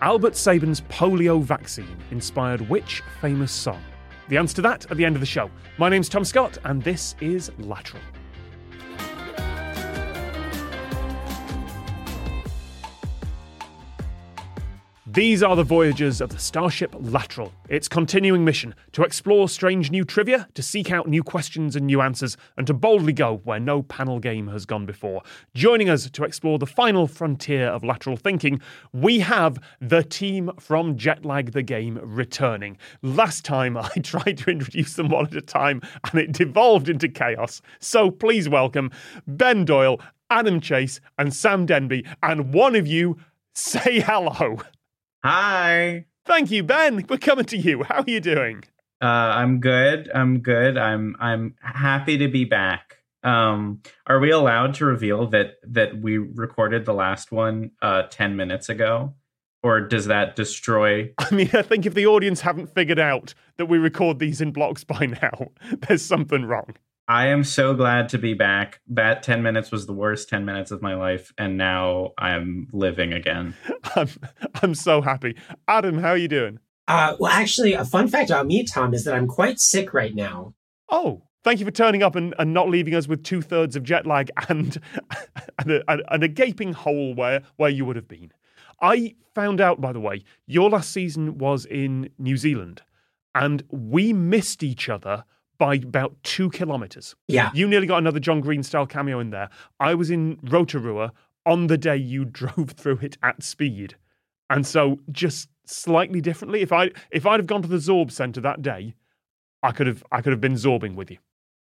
Albert Sabin's polio vaccine inspired which famous song? The answer to that at the end of the show. My name's Tom Scott, and this is Lateral. These are the voyages of the Starship Lateral, its continuing mission to explore strange new trivia, to seek out new questions and new answers, and to boldly go where no panel game has gone before. Joining us to explore the final frontier of lateral thinking, we have the team from Jet Lag the Game returning. Last time I tried to introduce them one at a time and it devolved into chaos. So please welcome Ben Doyle, Adam Chase, and Sam Denby, and one of you say hello. Hi. Thank you, Ben. We're coming to you. How are you doing? Uh, I'm good. I'm good. I'm I'm happy to be back. Um, are we allowed to reveal that that we recorded the last one uh, ten minutes ago, or does that destroy? I mean, I think if the audience haven't figured out that we record these in blocks by now, there's something wrong. I am so glad to be back. That 10 minutes was the worst 10 minutes of my life, and now I'm living again. I'm, I'm so happy. Adam, how are you doing? Uh, well, actually, a fun fact about me, Tom, is that I'm quite sick right now. Oh, thank you for turning up and, and not leaving us with two thirds of jet lag and, and, a, and a gaping hole where, where you would have been. I found out, by the way, your last season was in New Zealand, and we missed each other by about two kilometers. Yeah. You nearly got another John Green style cameo in there. I was in Rotorua on the day you drove through it at speed. And so just slightly differently, if I if I'd have gone to the Zorb Center that day, I could have I could have been zorbing with you.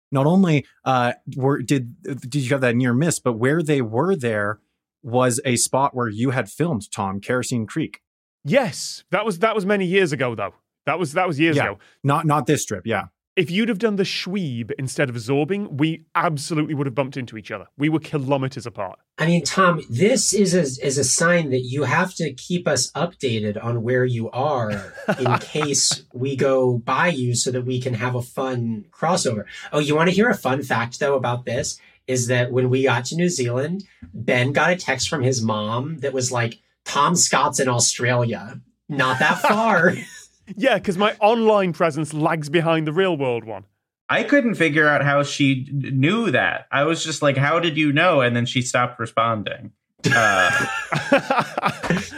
Not only uh, were did did you have that near miss, but where they were there was a spot where you had filmed Tom Kerosene Creek. Yes, that was that was many years ago though. That was that was years yeah, ago. Not not this trip. Yeah if you'd have done the Schweeb instead of zorbing, we absolutely would have bumped into each other. We were kilometers apart. I mean, Tom, this is a, is a sign that you have to keep us updated on where you are in case we go by you so that we can have a fun crossover. Oh, you want to hear a fun fact, though, about this? Is that when we got to New Zealand, Ben got a text from his mom that was like, Tom Scott's in Australia. Not that far. Yeah, because my online presence lags behind the real world one. I couldn't figure out how she knew that. I was just like, "How did you know?" And then she stopped responding. Uh,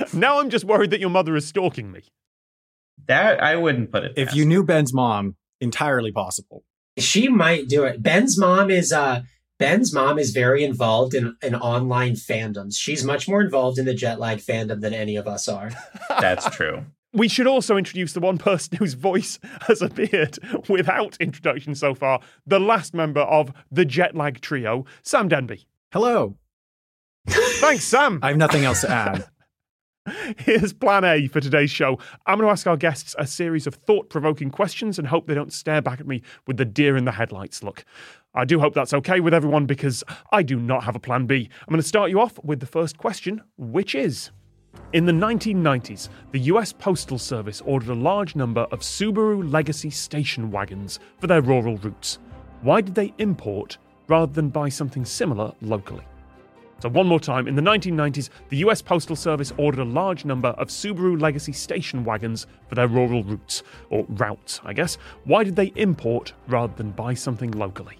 now I'm just worried that your mother is stalking me. That I wouldn't put it. If you knew Ben's mom, entirely possible. She might do it. Ben's mom is uh Ben's mom is very involved in, in online fandoms. She's much more involved in the jet lag fandom than any of us are. That's true. We should also introduce the one person whose voice has appeared without introduction so far, the last member of the Jet Lag Trio, Sam Denby. Hello. Thanks, Sam. I have nothing else to add. Here's plan A for today's show. I'm going to ask our guests a series of thought provoking questions and hope they don't stare back at me with the deer in the headlights look. I do hope that's okay with everyone because I do not have a plan B. I'm going to start you off with the first question, which is in the 1990s, the US Postal Service ordered a large number of Subaru Legacy station wagons for their rural routes. Why did they import rather than buy something similar locally? So, one more time, in the 1990s, the US Postal Service ordered a large number of Subaru Legacy station wagons for their rural routes, or routes, I guess. Why did they import rather than buy something locally?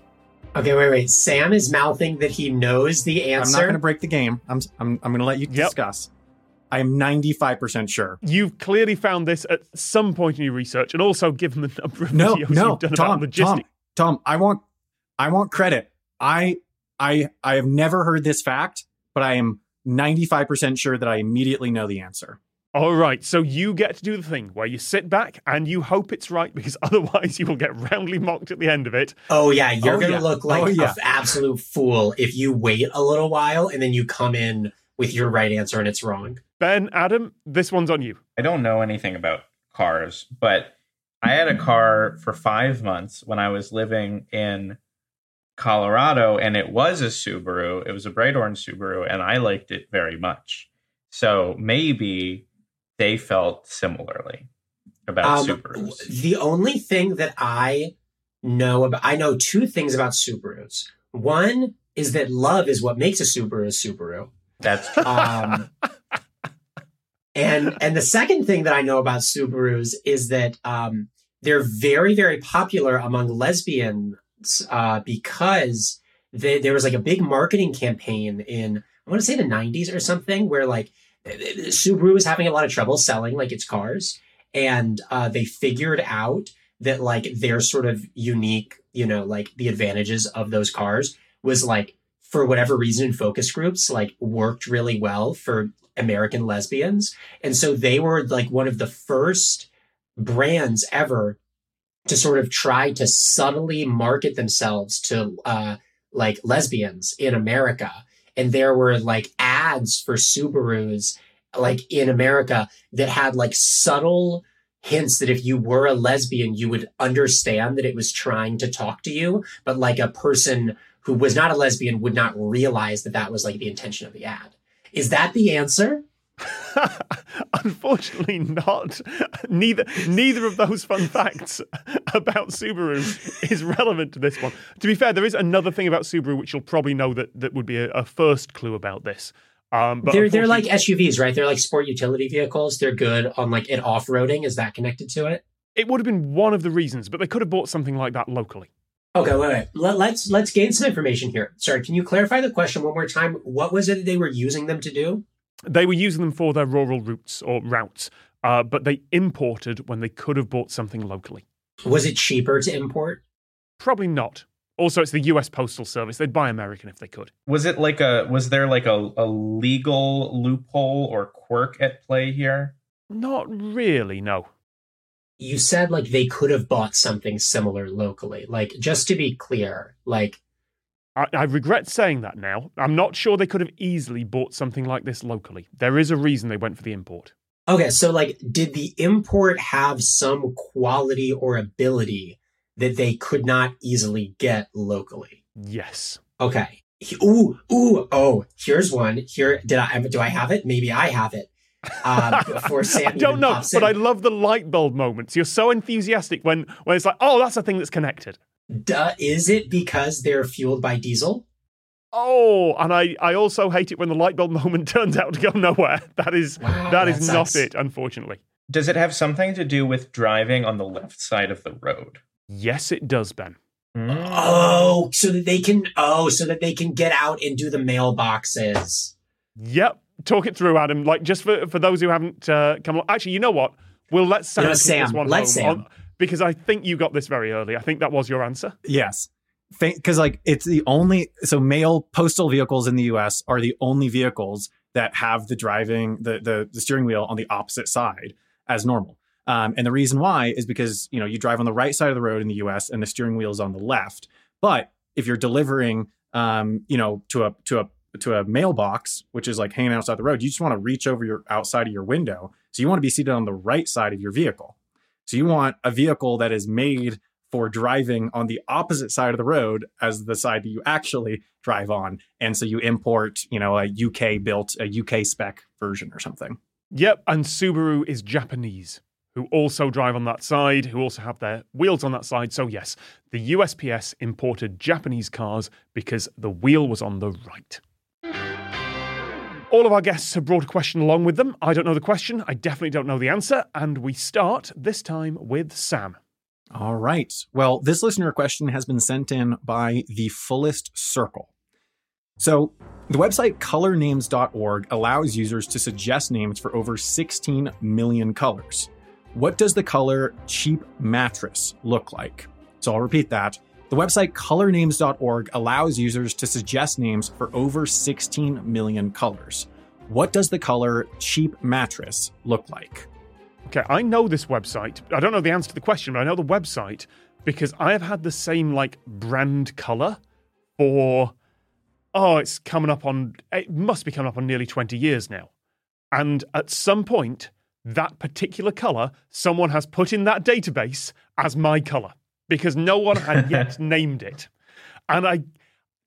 Okay, wait, wait. Sam is mouthing that he knows the answer. I'm not going to break the game. I'm, I'm, I'm going to let you yep. discuss. I'm 95% sure. You've clearly found this at some point in your research and also given the number of no, videos no, you've done Tom, about logistics. Tom, Tom, I want I want credit. I I I have never heard this fact, but I am 95% sure that I immediately know the answer. All right, so you get to do the thing where you sit back and you hope it's right because otherwise you will get roundly mocked at the end of it. Oh yeah, you're Oh, gonna yeah. look oh, like Oh, yeah. an absolute fool if you wait a little while and then you come in with your right answer and it's wrong. Ben, Adam, this one's on you. I don't know anything about cars, but I had a car for five months when I was living in Colorado, and it was a Subaru. It was a bright orange Subaru, and I liked it very much. So maybe they felt similarly about Um, Subarus. The only thing that I know about, I know two things about Subarus. One is that love is what makes a Subaru a Subaru. That's true. Um, and and the second thing that I know about Subarus is that um, they're very very popular among lesbians uh, because they, there was like a big marketing campaign in I want to say the 90s or something where like Subaru was having a lot of trouble selling like its cars and uh, they figured out that like their sort of unique you know like the advantages of those cars was like for whatever reason focus groups like worked really well for American lesbians. And so they were like one of the first brands ever to sort of try to subtly market themselves to uh, like lesbians in America. And there were like ads for Subarus like in America that had like subtle hints that if you were a lesbian, you would understand that it was trying to talk to you, but like a person who was not a lesbian would not realize that that was like the intention of the ad. Is that the answer? Unfortunately, not. Neither neither of those fun facts about Subaru is relevant to this one. To be fair, there is another thing about Subaru which you'll probably know that that would be a, a first clue about this. Um, but they're they're like SUVs, right? They're like sport utility vehicles. They're good on like in off roading. Is that connected to it? It would have been one of the reasons, but they could have bought something like that locally. Okay, wait, wait. Let, let's let's gain some information here. Sorry, can you clarify the question one more time? What was it that they were using them to do? They were using them for their rural routes or routes, uh, but they imported when they could have bought something locally. Was it cheaper to import? Probably not. Also, it's the U.S. Postal Service. They'd buy American if they could. Was it like a? Was there like a, a legal loophole or quirk at play here? Not really. No. You said like they could have bought something similar locally. Like just to be clear, like I, I, regret saying that now. I'm not sure they could have easily bought something like this locally. There is a reason they went for the import. Okay, so like, did the import have some quality or ability that they could not easily get locally? Yes. Okay. Ooh, ooh, oh, here's one. Here, did I? Do I have it? Maybe I have it. Uh, before Sam I don't know, but I love the light bulb moments. You're so enthusiastic when when it's like, oh, that's a thing that's connected. Duh, is it because they're fueled by diesel? Oh, and I, I also hate it when the light bulb moment turns out to go nowhere. That is wow, that is not it, unfortunately. Does it have something to do with driving on the left side of the road? Yes, it does, Ben. Mm. Oh, so that they can oh, so that they can get out and do the mailboxes. Yep. Talk it through, Adam. Like just for for those who haven't uh, come along. Actually, you know what? We'll let Sam. No, Sam. let Sam. On, because I think you got this very early. I think that was your answer. Yes. Because like it's the only so mail postal vehicles in the U.S. are the only vehicles that have the driving the the, the steering wheel on the opposite side as normal. Um, and the reason why is because you know you drive on the right side of the road in the U.S. and the steering wheel is on the left. But if you're delivering, um, you know, to a to a to a mailbox, which is like hanging outside the road, you just want to reach over your outside of your window. So you want to be seated on the right side of your vehicle. So you want a vehicle that is made for driving on the opposite side of the road as the side that you actually drive on. And so you import, you know, a UK built, a UK spec version or something. Yep. And Subaru is Japanese, who also drive on that side, who also have their wheels on that side. So, yes, the USPS imported Japanese cars because the wheel was on the right. All of our guests have brought a question along with them. I don't know the question. I definitely don't know the answer. And we start this time with Sam. All right. Well, this listener question has been sent in by the fullest circle. So, the website colornames.org allows users to suggest names for over 16 million colors. What does the color cheap mattress look like? So, I'll repeat that. The website colornames.org allows users to suggest names for over 16 million colors. What does the color cheap mattress look like? Okay, I know this website. I don't know the answer to the question, but I know the website because I have had the same like brand color for oh, it's coming up on it must be coming up on nearly 20 years now. And at some point, that particular color someone has put in that database as my color because no one had yet named it. And I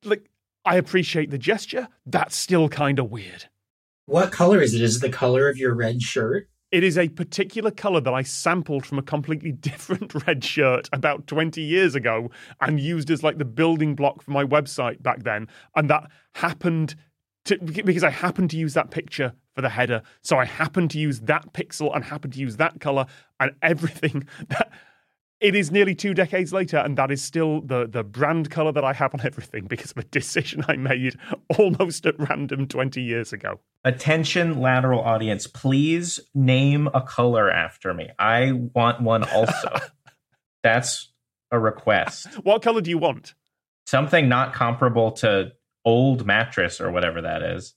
like I appreciate the gesture. That's still kind of weird. What color is it? Is it the color of your red shirt? It is a particular color that I sampled from a completely different red shirt about 20 years ago and used as like the building block for my website back then. And that happened to, because I happened to use that picture for the header. So I happened to use that pixel and happened to use that color and everything that it is nearly two decades later, and that is still the, the brand color that I have on everything because of a decision I made almost at random 20 years ago. Attention, lateral audience, please name a color after me. I want one also. That's a request. What color do you want? Something not comparable to old mattress or whatever that is.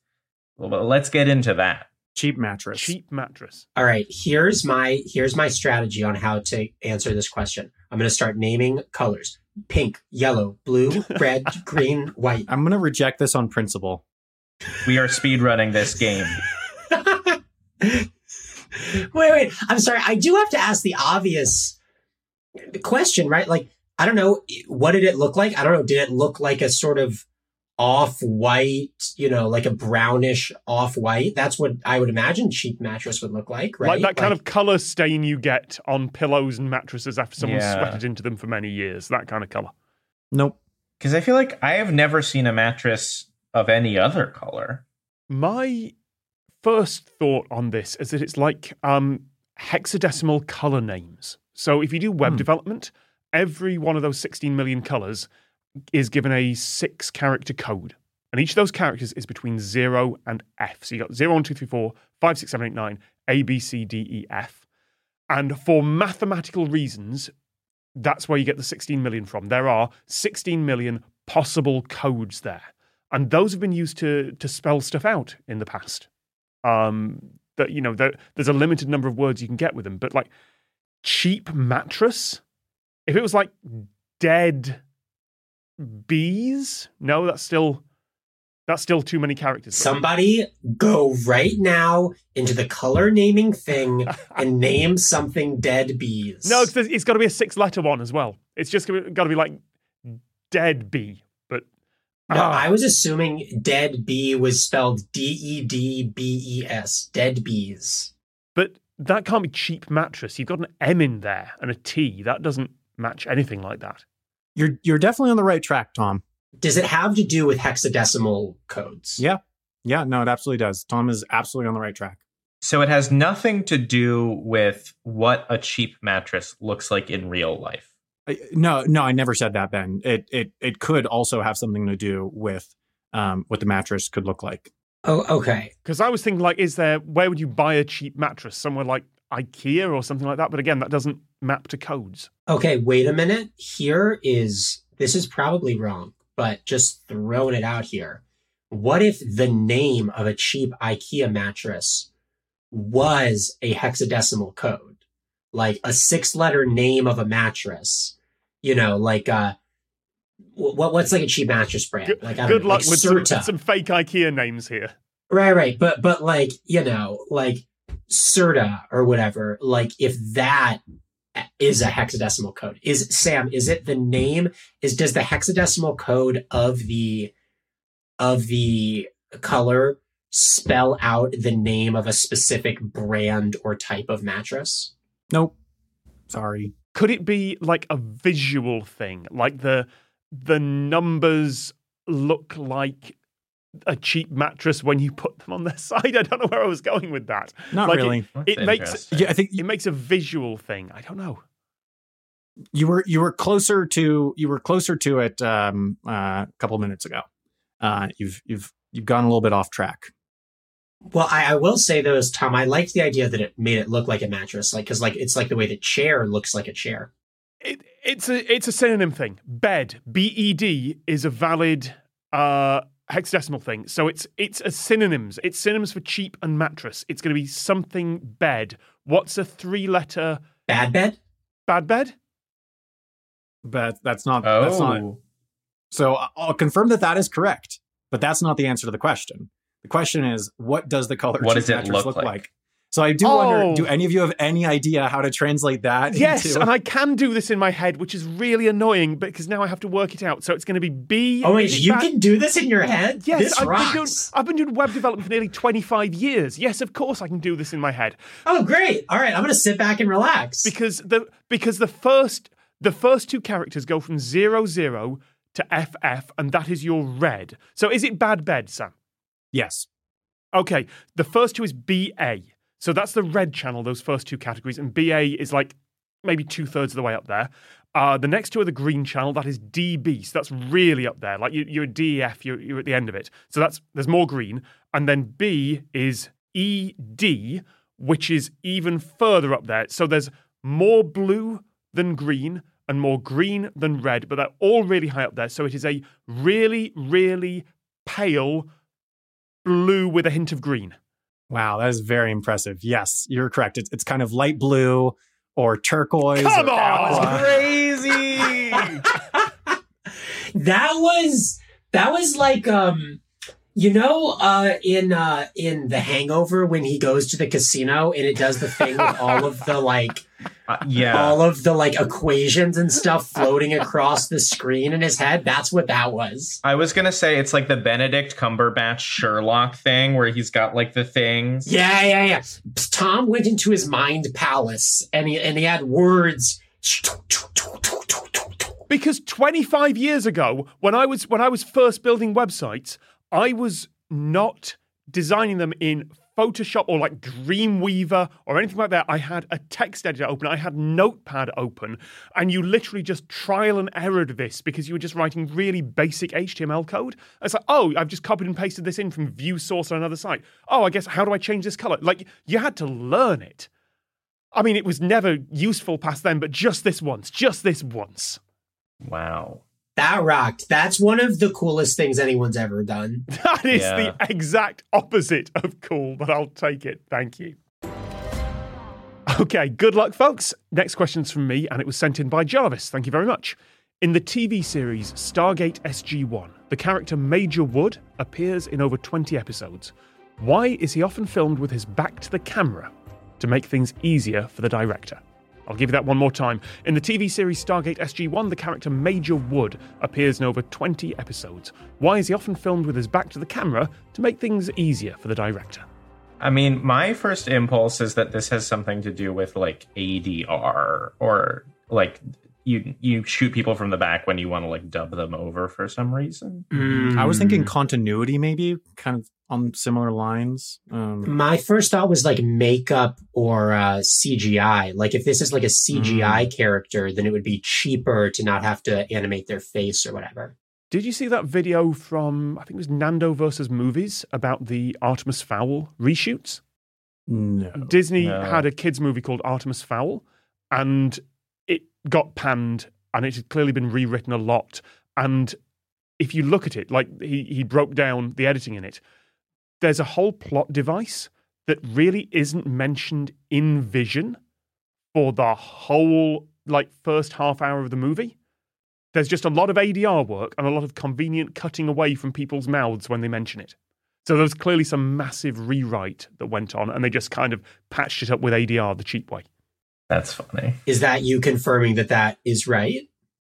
Well, let's get into that. Cheap mattress. Cheap mattress. All right, here's my here's my strategy on how to answer this question. I'm going to start naming colors: pink, yellow, blue, red, green, white. I'm going to reject this on principle. We are speed running this game. wait, wait. I'm sorry. I do have to ask the obvious question, right? Like, I don't know. What did it look like? I don't know. Did it look like a sort of off white, you know, like a brownish off white? That's what I would imagine cheap mattress would look like, right? Like that kind of color stain you get on pillows and mattresses after someone's Yeah. sweated into them for many years. That kind of color. Nope. Because I feel like I have never seen a mattress of any other color. My first thought on this is that it's like um, hexadecimal color names. So if you do web Hmm. development, every one of those 16 million colors is given a six character code. And each of those characters is between zero and F. So you got zero, one, two, three, four, five, six, seven, eight, nine, A, B, C, D, E, F. And for mathematical reasons, that's where you get the 16 million from. There are 16 million possible codes there. And those have been used to to spell stuff out in the past. Um, that you know, there, there's a limited number of words you can get with them. But like cheap mattress, if it was like dead bees, no, that's still that's still too many characters. Somebody go right now into the color naming thing and name something dead bees. no, it's, it's got to be a six letter one as well. It's just got to be like dead bee. But No, Ah. I was assuming dead bee was spelled D E D B E S. Dead bees. But that can't be cheap mattress. You've got an M in there and a T. That doesn't match anything like that. You're you're definitely on the right track, Tom. Does it have to do with hexadecimal codes? Yeah. Yeah, no, it absolutely does. Tom is absolutely on the right track. So it has nothing to do with what a cheap mattress looks like in real life. I- No, no, I never said that, Ben. It it it could also have something to do with um, what the mattress could look like. Oh, okay. Because I was thinking, like, is there where would you buy a cheap mattress? Somewhere like IKEA or something like that. But again, that doesn't map to codes. Okay, wait a minute. Here is this is probably wrong, but just throwing it out here. What if the name of a cheap IKEA mattress was a hexadecimal code? Like a six letter name of a mattress. You know, like uh what what's like a cheap mattress brand? Good, like I good know, luck like with some, some fake IKEA names here. Right, right. But but like, you know, like Serta or whatever, like if that is a hexadecimal code. Is Sam, is it the name? Is does the hexadecimal code of the of the color spell out the name of a specific brand or type of mattress? Nope. Sorry. Could it be like a visual thing? Like the the numbers look like a cheap mattress when you put them on their side. I don't know where I was going with that. Not Like, really. That's It makes- yeah, I think It makes a visual thing. I don't know. you were you were closer to you were closer to it um, uh, a couple minutes ago. Uh, you've you've you've gone a little bit off track. Well, I, I will say though, is Tom, I liked the idea that it made it look like a mattress, like because like it's like the way the chair looks like a chair. It, it's a it's a synonym thing. Bed, B E D, is a valid uh, hexadecimal thing. So it's it's a synonyms. It's synonyms for cheap and mattress. It's going to be something bed. What's a three letter Bad bed? bad bed? But that's not that's not Oh, So I- I'll confirm that that is correct, but that's not the answer to the question. The question is, what does the color What cheap does it mattress look like? So I do Oh. wonder, do oh. any of you have any idea how to translate that Yes, into and I can do this in my head, which is really annoying because now I have to work it out. So it's going to be B. Oh wait, you bad- can do this in your head? Yes, this I've rocks. been, doing, I've been doing web development for nearly 25 years. Yes, of course I can do this in my head. Oh, great! All right, I'm gonna sit back and relax. because the because the first the first two characters go from zero zero to FF, and that is your red. So is it bad bed, Sam? Yes. Okay, the first two is BA. So that's the red channel, those first two categories, and BA is like maybe two thirds of the way up there. Uh, the next two are the green channel, that is DB. So that's really up there. Like you, you're a DEF, you're, you're at the end of it. So that's there's more green. And then B is ED, which is even further up there. So there's more blue than green and more green than red, but they're all really high up there. So it is a really, really pale blue with a hint of green. Wow, that is very impressive. Yes, you're correct. It's, it's kind of light blue or turquoise. Come or on! aqua. Crazy. that was that was like um you know uh in uh in the hangover when he goes to the casino and it does the thing with all of the like Uh, yeah. all of the like equations and stuff floating across the screen in his head that's what that was I was gonna say it's like the Benedict Cumberbatch Sherlock thing where he's got like the things. yeah yeah yeah tom went into his mind palace and he and he had words Because 25 years ago, when I was when I was first building websites, I was not designing them in Photoshop or like Dreamweaver or anything like that. I had a text editor open, I had Notepad open, and you literally just trial and errored this because you were just writing really basic HTML code. It's like, oh, I've just copied and pasted this in from view source on another site. Oh, I guess how do I change this color? Like you had to learn it. I mean, it was never useful past then, but just this once, just this once. Wow. That rocked that's one of the coolest things anyone's ever done That is Yeah. the exact opposite of cool, but I'll take it. Thank you. Okay, good luck, folks. Next question's from me, and it was sent in by Jarvis. Thank you very much. In the TV series Stargate SG 1, the character Major Wood appears in over 20 episodes. Why is he often filmed with his back to the camera? To make things easier for the director. I'll give you that one more time. In the TV series Stargate SG 1, the character Major Wood appears in over 20 episodes. Why is he often filmed with his back to the camera? To make things easier for the director. I mean, my first impulse is that this has something to do with like ADR or like you you shoot people from the back when you want to like dub them over for some reason. I was thinking Mm. continuity, maybe kind of on similar lines. Um, My first thought was like makeup or uh, CGI. Like if this is like a CGI character, then it would be cheaper to not have to animate their face or whatever. Did you see that video from, I think it was Nando versus Movies, about the Artemis Fowl reshoots? no. Disney No. had a kids' movie called Artemis Fowl, and it got panned, and it had clearly been rewritten a lot. And if you look at it, like he, he broke down the editing in it, there's a whole plot device that really isn't mentioned in Vision for the whole like first half hour of the movie. There's just a lot of ADR work and a lot of convenient cutting away from people's mouths when they mention it. So there was clearly some massive rewrite that went on, and they just kind of patched it up with ADR the cheap way. That's funny. Is that you confirming that that is right?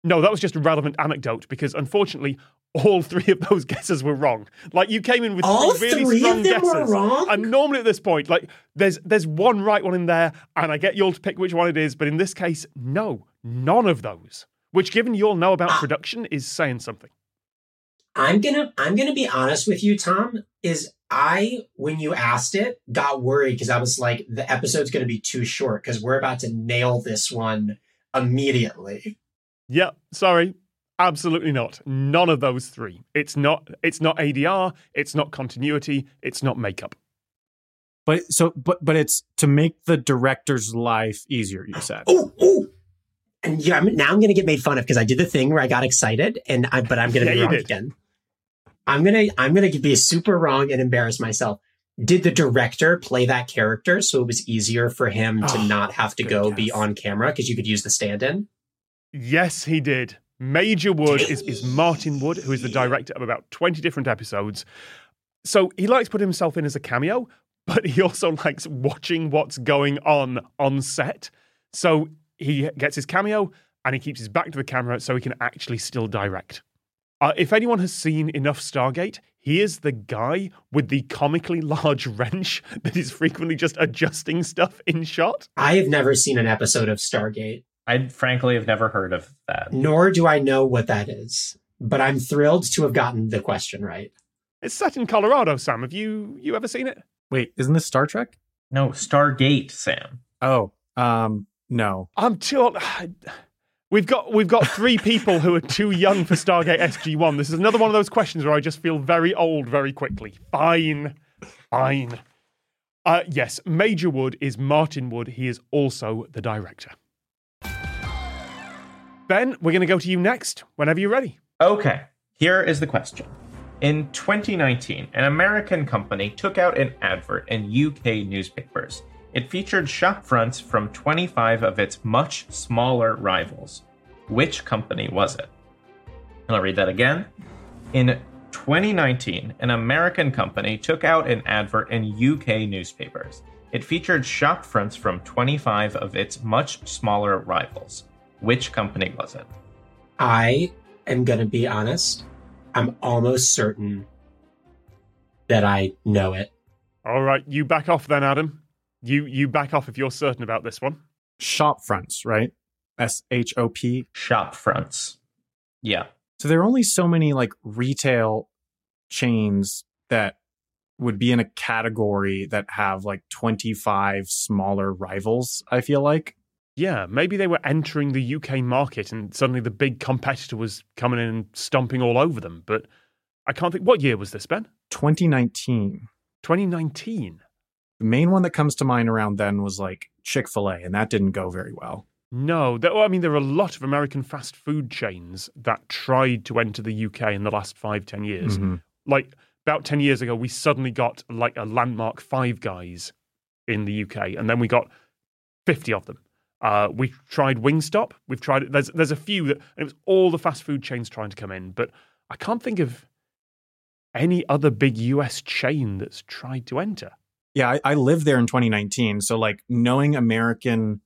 No, that was just a relevant anecdote because unfortunately, all three of those guesses were wrong. Like you came in with All three really three strong of them guesses. were wrong. And normally at this point, like there's there's one right one in there, and I get you all to pick which one it is. But in this case, no, none of those. Which, given you all know about Ah. production, is saying something. I'm gonna I'm gonna be honest with you, Tom. Is I when you asked it got worried because I was like the episode's gonna be too short because we're about to nail this one immediately. Yeah, sorry. Absolutely not. None of those three. It's not it's not ADR, it's not continuity, it's not makeup. But so, but but it's to make the director's life easier. You said. Oh, oh. And yeah, I'm, now I'm going to get made fun of because I did the thing where I got excited, and I, but I'm going to Yeah, be you wrong did. again. I'm gonna I'm gonna be super wrong and embarrass myself. Did the director play that character so it was easier for him to Oh, not have to go be on camera because you could use the stand-in? Yes, he did. Major Wood is, is Martin Wood, who is the director of about 20 different episodes. So he likes putting himself in as a cameo, but he also likes watching what's going on on set. So he gets his cameo and he keeps his back to the camera so he can actually still direct. Uh, if anyone has seen enough Stargate, he is the guy with the comically large wrench that is frequently just adjusting stuff in shot. I have never seen an episode of Stargate, I frankly have never heard of that. nor do I know what that is. But I'm thrilled to have gotten the question right. It's set in Colorado, Sam. Have you you ever seen it? Wait, isn't this Star Trek? No, Stargate, Sam. Oh, um, no. I'm too old. We've got we've got three people who are too young for Stargate SG One. This is another one of those questions where I just feel very old very quickly. Fine, fine. Uh, yes, Major Wood is Martin Wood. He is also the director. Ben, we're going to go to you next. Whenever you're ready. Okay, here is the question. In 2019, an American company took out an advert in UK newspapers. It featured shop fronts from 25 of its much smaller rivals. Which company was it? And I'll read that again. In 2019, an American company took out an advert in UK newspapers. It featured shop fronts from 25 of its much smaller rivals. Which company was it? I am going to be honest. I'm almost certain that I know it. All right, you back off then, Adam. You you back off if you're certain about this one. Shop fronts, right? S H O P. Shop fronts. Yeah. So there are only so many like retail chains that would be in a category that have like 25 smaller rivals, I feel like. Yeah, maybe they were entering the UK market and suddenly the big competitor was coming in and stomping all over them. But I can't think. What year was this, Ben? 2019. 2019. The main one that comes to mind around then was like Chick fil A, and that didn't go very well. No, there, well, I mean, there are a lot of American fast food chains that tried to enter the UK in the last five, ten years. Mhm. Like about 10 years ago, we suddenly got like a landmark five guys in the UK, and then we got 50 of them. Uh, we've tried Wingstop. We've tried, there's, there's a few that, and it was all the fast food chains trying to come in, but I can't think of any other big US chain that's tried to enter. Yeah, I, I lived there in 2019. So, like, knowing American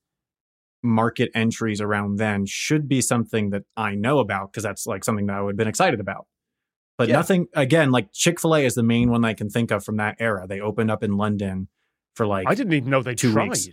market entries around then should be something that I know about because that's like something that I would have been excited about. But Yeah. nothing, again, like Chick fil A is the main one I can think of from that era. They opened up in London for like, I didn't even know they two tried. weeks.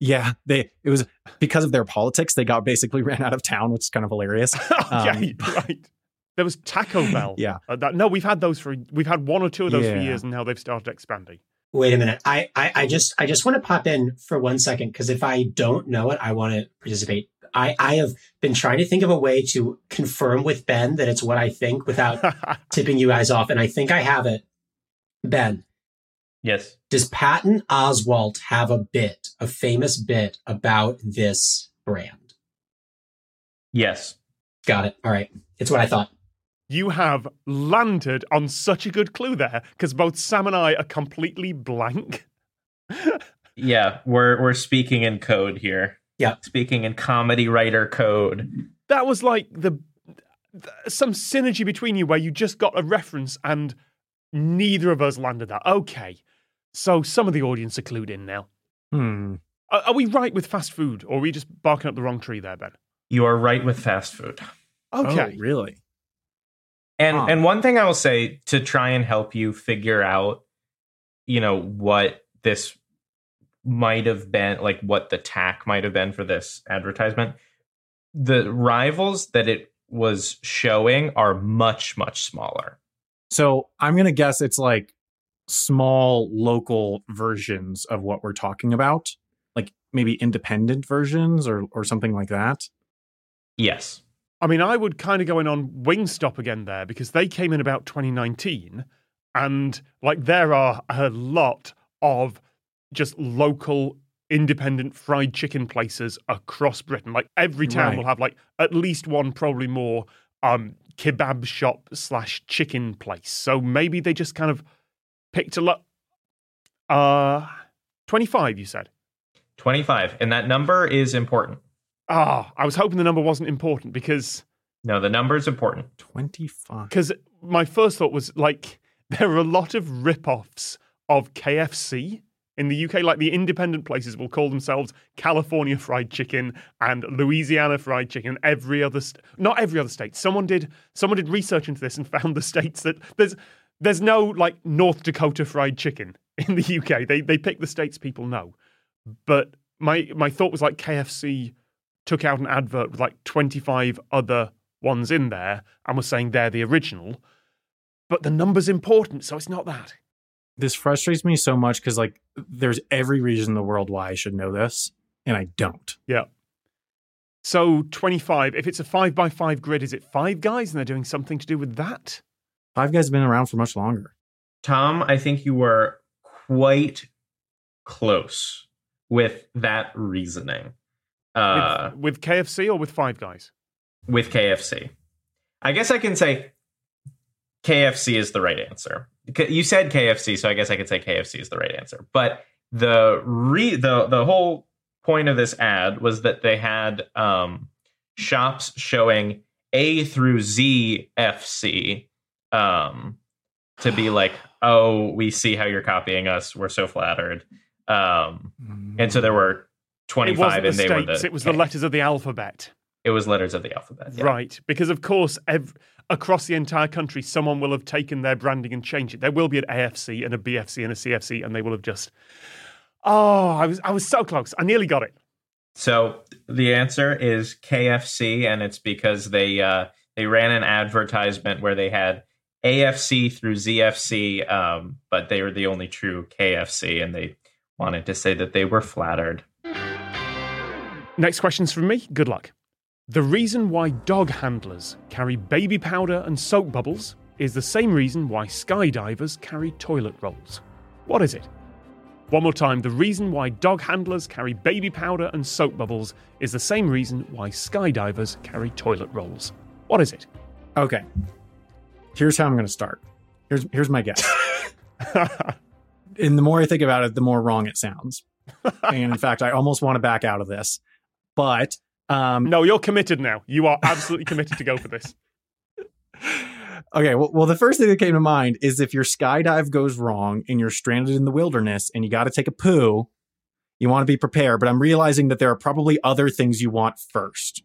yeah, they, it was because of their politics, they got basically ran out of town, which is kind of hilarious. okay, right. There was Taco Bell. Yeah. Uh, that, no, we've had those for, we've had one or two of those for years, and now they've started expanding. Wait a minute. I, I, I just I just want to pop in for one second because if I don't know it, I want to participate. I, I have been trying to think of a way to confirm with Ben that it's what I think without tipping you guys off, and I think I have it. Ben, Yes. does Patton Oswalt have a bit, a famous bit about this brand? Yes. Got it. All right. It's what I thought. You have landed on such a good clue there because both Sam and I are completely blank. Yeah, we're we're speaking in code here. Yeah. Speaking in comedy writer code. That was like the th- some synergy between you where you just got a reference and neither of us landed that. Okay, so some of the audience are clued in now. Hmm. Are, are we right with fast food, or are we just barking up the wrong tree there, Ben? You are right with fast food. Okay, Oh, really? And Huh. and one thing I will say to try and help you figure out, you know, what this might have been, like what the tack might have been for this advertisement. The rivals that it was showing are much much smaller. So I'm going to guess it's like small local versions of what we're talking about, like maybe independent versions or, or something like that. Yes. I mean, I would kind of go in on Wingstop again there because they came in about 2019, and like there are a lot of just local independent fried chicken places across Britain. Like every town Right. will have like at least one, probably more, um, kebab shop slash chicken place. So maybe they just kind of picked a lot. Uh, 25, you said. 25. And that number is important. Ah, I was hoping the number wasn't important because No, the number is important. 25. because my first thought was like there are a lot of rip-offs of KFC in the UK. Like the independent places will call themselves California Fried Chicken and Louisiana Fried Chicken. Every other, st- not every other state. Someone did someone did research into this and found the states that there's there's no like North Dakota Fried Chicken in the UK. They they pick the states people know. But my my thought was like KFC took out an advert with like 25 other ones in there and was saying they're the original. but the number's important, so it's not that. This frustrates me so much because like there's every reason in the world why I should know this, and I don't. Yeah. So 25, if it's a five by five grid, is it five guys and they're doing something to do with that? Five guys have been around for much longer. Tom, I think you were quite close with that reasoning. Uh, with, with KFC or with five guys? with KFC. I guess I can say KFC is the right answer. You said KFC, so I guess I could say KFC is the right answer. But the re the the whole point of this ad was that they had um, shops showing A through Z FC um, to be like, oh, we see how you're copying us. We're so flattered. Um, and so there were 25 wasn't the and they were the it was the letters of the alphabet. it was letters of the alphabet. yeah. Right. Because, of course, ev- across the entire country, someone will have taken their branding and changed it. There will be an AFC and a BFC and a CFC, and they will have just. Oh, I was I was so close. I nearly got it. So the answer is KFC, and it's because they uh, they ran an advertisement where they had AFC through ZFC, um, but they were the only true KFC, and they wanted to say that they were flattered. Next question's from me. Good luck. The reason why dog handlers carry baby powder and soap bubbles is the same reason why skydivers carry toilet rolls. What is it? One more time. The reason why dog handlers carry baby powder and soap bubbles is the same reason why skydivers carry toilet rolls. What is it? Okay. Here's how I'm going to start. Here's here's my guess. and the more I think about it, the more wrong it sounds. and in fact, I almost want to back out of this. But um, no, you're committed now. You are absolutely committed to go for this. okay, well, well, the first thing that came to mind is if your skydive goes wrong and you're stranded in the wilderness and you got to take a poo, you want to be prepared. But I'm realizing that there are probably other things you want first.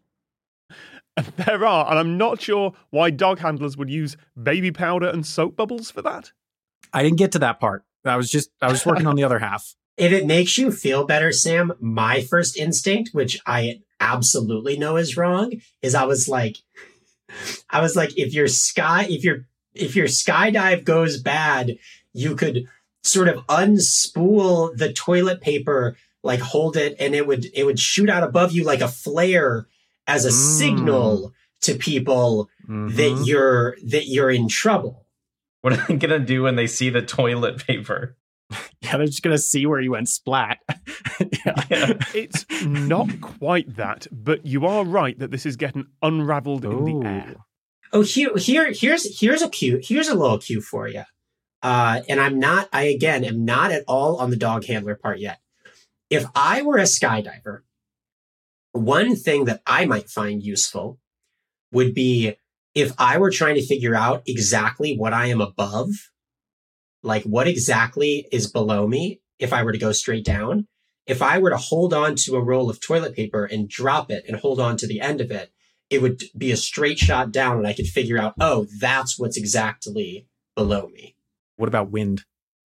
There are, and I'm not sure why dog handlers would use baby powder and soap bubbles for that. I didn't get to that part. I was just I was working on the other half. If it makes you feel better, Sam, my first instinct, which I absolutely know is wrong, is I was like, I was like, if your sky, if your if your skydive goes bad, you could sort of unspool the toilet paper, like hold it, and it would it would shoot out above you like a flare as a Mm. signal to people Mhm. that you're that you're in trouble. What are they gonna do when they see the toilet paper? Yeah, they're just gonna see where you went splat. yeah. Yeah. It's not quite that, but you are right that this is getting unraveled in the air. Oh, here, here, here's here's a cue. Here's a little cue for you. Uh, and I'm not. I again am not at all on the dog handler part yet. If I were a skydiver, one thing that I might find useful would be if I were trying to figure out exactly what I am above, like what exactly is below me. If I were to go straight down, if I were to hold on to a roll of toilet paper and drop it and hold on to the end of it, it would be a straight shot down and I could figure out, oh, that's what's exactly below me. What about wind?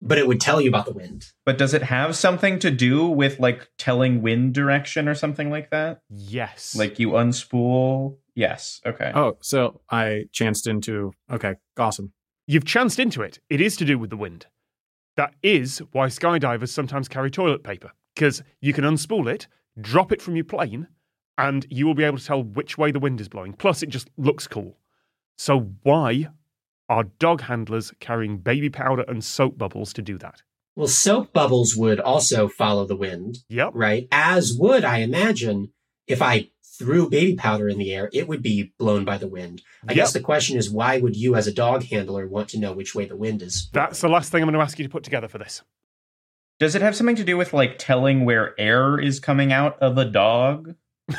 But it would tell you about the wind. But does it have something to do with like telling wind direction or something like that? Yes. Like you unspool? Yes. Okay. Oh, so I chanced into okay, awesome. You've chanced into it. It is to do with the wind. That is why skydivers sometimes carry toilet paper, because you can unspool it, drop it from your plane, and you will be able to tell which way the wind is blowing. Plus, it just looks cool. So, why are dog handlers carrying baby powder and soap bubbles to do that? Well, soap bubbles would also follow the wind, Yep. right? As would, I imagine, if I threw baby powder in the air, it would be blown by the wind. I Yep. guess the question is, why would you, as a dog handler, want to know which way the wind is? That's the last thing I'm going to ask you to put together for this. Does it have something to do with like telling where air is coming out of a dog?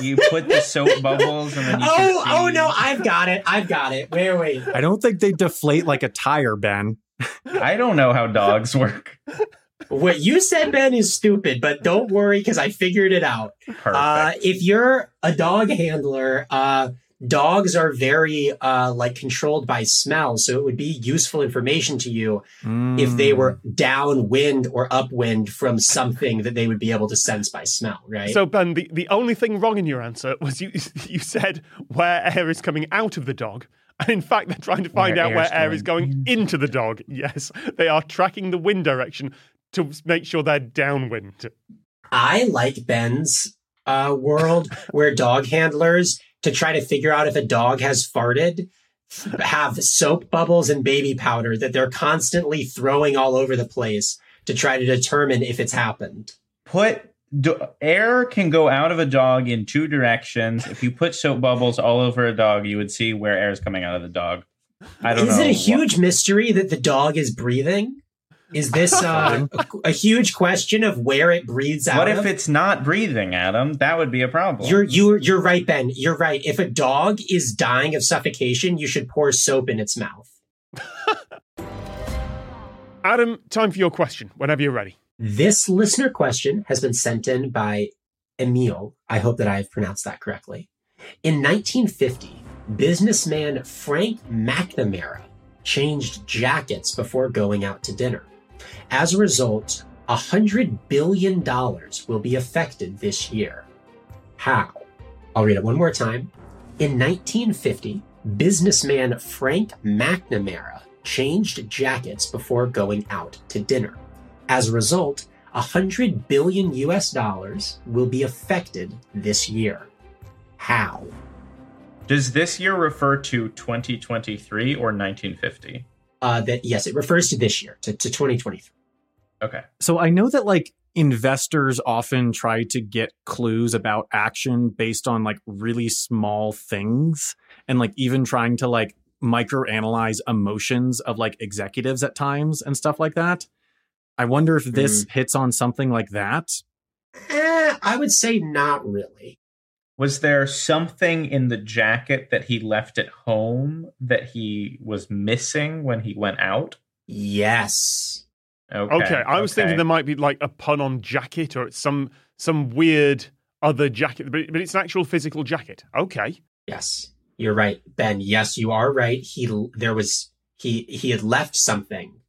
You put the soap bubbles and then you oh, can see. oh no, I've got it. I've got it. Wait, wait. I don't think they deflate like a tire, Ben. I don't know how dogs work. What you said, Ben, is stupid, but don't worry because I figured it out. Perfect. Uh, if you're a dog handler, uh, dogs are very uh, like controlled by smell, so it would be useful information to you if they Mm. were downwind or upwind from something that they would be able to sense by smell, right? So Ben, the, the only thing wrong in your answer was you you said where air is coming out of the dog. And in fact, they're trying to find Where out where air's air is going going into the dog. Yes, they are tracking the wind direction to make sure they're downwind. I like Ben's uh, world where dog handlers to try to figure out if a dog has farted have soap bubbles and baby powder that they're constantly throwing all over the place to try to determine if it's happened. Put do, air can go out of a dog in two directions. If you put soap bubbles all over a dog, you would see where air is coming out of the dog. I don't Is know. it a what- huge mystery that the dog is breathing? Is this uh, a, a huge question of where it breathes out? What if of? it's not breathing, Adam? That would be a problem. You're you're you're right, Ben. You're right. If a dog is dying of suffocation, you should pour soap in its mouth. Adam, time for your question whenever you're ready. This listener question has been sent in by Emil. I hope that I've pronounced that correctly. In 1950, businessman Frank McNamara changed jackets before going out to dinner. As a result, $100 billion will be affected this year. How? I'll read it one more time. In 1950, businessman Frank McNamara changed jackets before going out to dinner. As a result, 100 billion US dollars will be affected this year. How? Does this year refer to 2023 or 1950? Uh, that yes, it refers to this year, to, to 2023. Okay. So I know that like investors often try to get clues about action based on like really small things and like even trying to like microanalyze emotions of like executives at times and stuff like that. I wonder if this hits on something like that. Eh, I would say not really. Was there something in the jacket that he left at home that he was missing when he went out? Yes. Okay. Okay, I was thinking there might be like a pun on jacket or it's some some weird other jacket, but, but it's an actual physical jacket. Okay. Yes. You're right, Ben. Yes, you are right. He there was he he had left something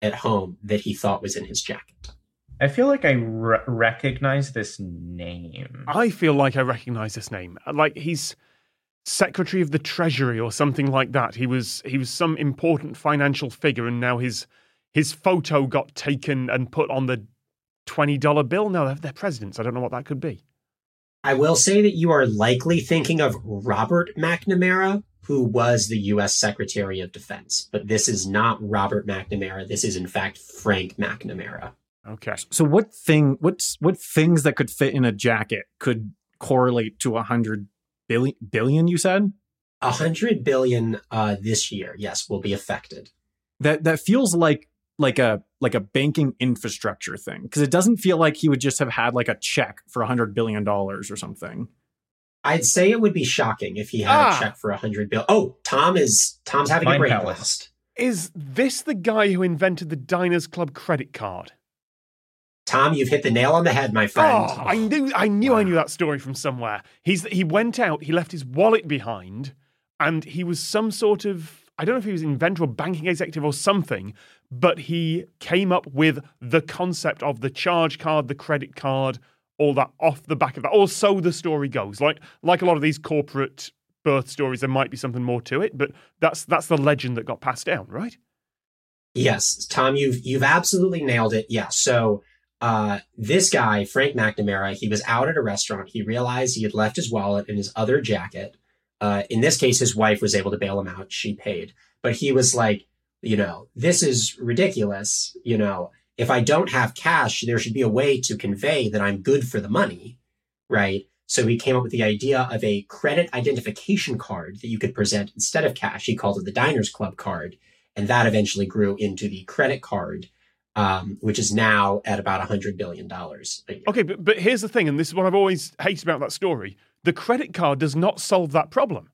at home that he thought was in his jacket. I feel like I re- recognize this name. I feel like I recognize this name. Like he's Secretary of the Treasury or something like that. He was he was some important financial figure, and now his his photo got taken and put on the twenty dollar bill. No, they're, they're presidents. I don't know what that could be. I will say that you are likely thinking of Robert McNamara, who was the U.S. Secretary of Defense. But this is not Robert McNamara. This is, in fact, Frank McNamara. Okay. So what thing what's what things that could fit in a jacket could correlate to a hundred billion billion you said? A hundred billion uh, this year, yes, will be affected. That that feels like like a like a banking infrastructure thing because it doesn't feel like he would just have had like a check for a hundred billion dollars or something. I'd say it would be shocking if he had Ah. a check for a hundred bill. Oh, Tom is Tom's having a Mind brain palace. blast. Is this the guy who invented the Diners Club credit card? Tom, you've hit the nail on the head, my friend. Oh, I knew, I knew, I knew that story from somewhere. He's he went out, he left his wallet behind, and he was some sort of I don't know if he was an inventor or banking executive or something, but he came up with the concept of the charge card, the credit card, all that off the back of that. Or so the story goes. Like like a lot of these corporate birth stories, there might be something more to it, but that's that's the legend that got passed down, right? Yes, Tom, you've you've absolutely nailed it. Yeah. So uh, this guy, Frank McNamara, he was out at a restaurant. He realized he had left his wallet in his other jacket. Uh, in this case, his wife was able to bail him out. She paid, but he was like, you know, this is ridiculous. You know, if I don't have cash, there should be a way to convey that I'm good for the money, right? So he came up with the idea of a credit identification card that you could present instead of cash. He called it the Diners Club card and that eventually grew into the credit card, um, which is now at about hundred billion dollars a year. Okay, but but here's the thing, and this is what I've always hated about that story. The credit card does not solve that problem.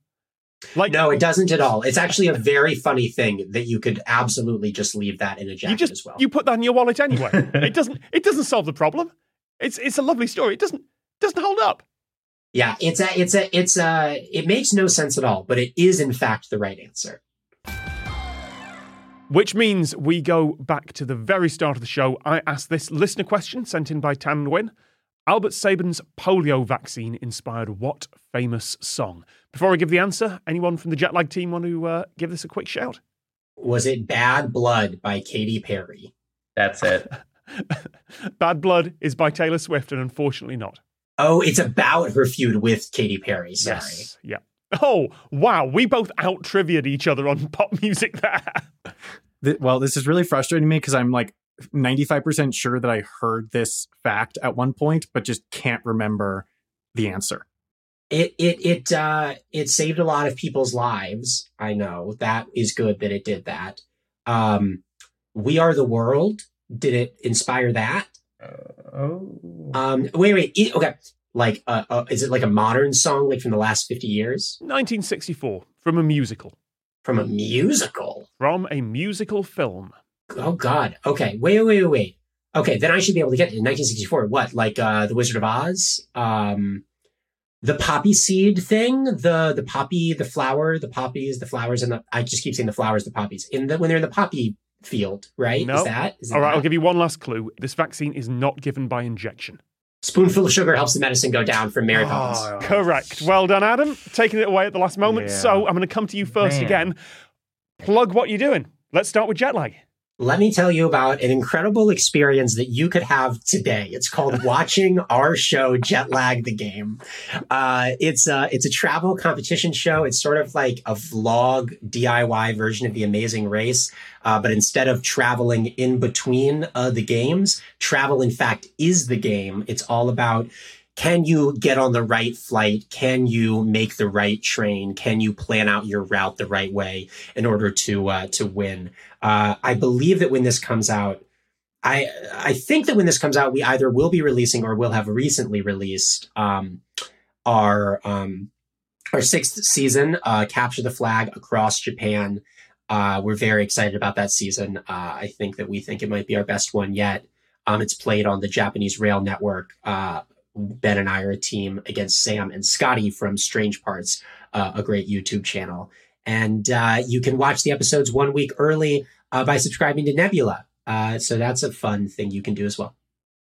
Like No, it doesn't at all. It's actually a very funny thing that you could absolutely just leave that in a jacket you just as well. you put that in your wallet anyway. it doesn't it doesn't solve the problem. It's it's a lovely story. It doesn't doesn't hold up. Yeah, it's a, it's a, it's a, it makes no sense at all, but it is in fact the right answer. Which means we go back to the very start of the show. I asked this listener question sent in by Thanh Nguyen. Albert Sabin's polio vaccine inspired what famous song? Before I give the answer, anyone from the Jet Lag team want to uh, give this a quick shout? Was it Bad Blood by Katy Perry? That's it. Bad Blood is by Taylor Swift, and unfortunately not. Oh, it's about her feud with Katy Perry. Sorry. Yes. Yeah. Oh, wow. We both out triviaed each other on pop music there. Th- well, this is really frustrating me because I'm like 95% sure that I heard this fact at one point, but just can't remember the answer. It it it uh it saved a lot of people's lives. I know that is good that it did that. Um, we are the world. Did it inspire that? Uh, oh. Um, wait, wait. It, okay, like, uh, uh, is it like a modern song, like from the last fifty years, 1964, from a musical. From a musical? From a musical film. Oh God. Okay. Wait, wait, wait, wait. Okay, then I should be able to get it in 1964. What? Like uh The Wizard of Oz? Um the poppy seed thing, the the poppy, the flower, the poppies, the flowers, and the I just keep saying the flowers, the poppies. In the when they're in the poppy field, right? No. Is that? Is All right, that? I'll give you one last clue. This vaccine is not given by injection. Spoonful of sugar helps the medicine go down from Mary ah, Poppins. Oh, Correct. Well done, Adam. Taking it away at the last moment. Yeah. So I'm going to come to you first Man. again. Plug what you're doing. Let's start with jet lag. Let me tell you about an incredible experience that you could have today. It's called watching our show Jet Lag the Game. Uh, it's a, it's a travel competition show. It's sort of like a vlog DIY version of the amazing race. Uh, but instead of traveling in between uh, the games, travel in fact is the game. It's all about can you get on the right flight? Can you make the right train? Can you plan out your route the right way in order to uh, to win? Uh, I believe that when this comes out, I I think that when this comes out, we either will be releasing or will have recently released um, our um, our sixth season, uh, capture the flag across Japan. Uh, we're very excited about that season. Uh, I think that we think it might be our best one yet. Um, it's played on the Japanese Rail Network. Uh, Ben and I are a team against Sam and Scotty from Strange Parts, uh, a great YouTube channel. And uh, you can watch the episodes one week early uh, by subscribing to Nebula. Uh, so that's a fun thing you can do as well.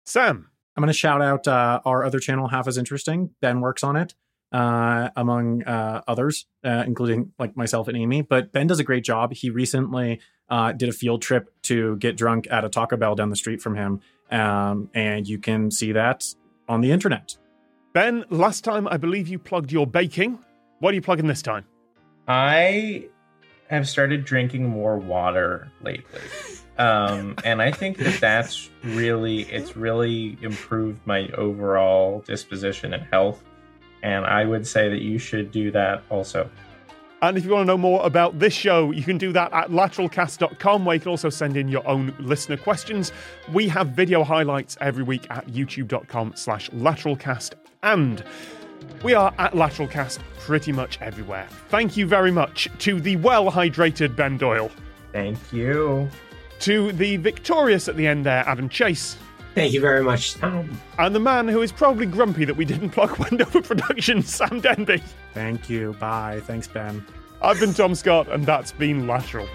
Sam. I'm going to shout out uh, our other channel, Half as Interesting. Ben works on it, uh, among uh, others, uh, including like myself and Amy. But Ben does a great job. He recently uh, did a field trip to get drunk at a Taco Bell down the street from him. Um, and you can see that on the internet. Ben, last time I believe you plugged your baking. What are you plugging this time? I have started drinking more water lately. Um, and I think that that's really, it's really improved my overall disposition and health. And I would say that you should do that also. And if you want to know more about this show, you can do that at lateralcast.com, where you can also send in your own listener questions. We have video highlights every week at youtube.com slash lateralcast. And we are at lateralcast pretty much everywhere. Thank you very much to the well-hydrated Ben Doyle, Thank you. to the victorious at the end there, Adam Chase, Thank you very much, Tom. and the man who is probably grumpy that we didn't plug Wendover Productions, Sam Denby. Thank you. Bye. Thanks, Ben. I've been Tom Scott, and that's been Lateral.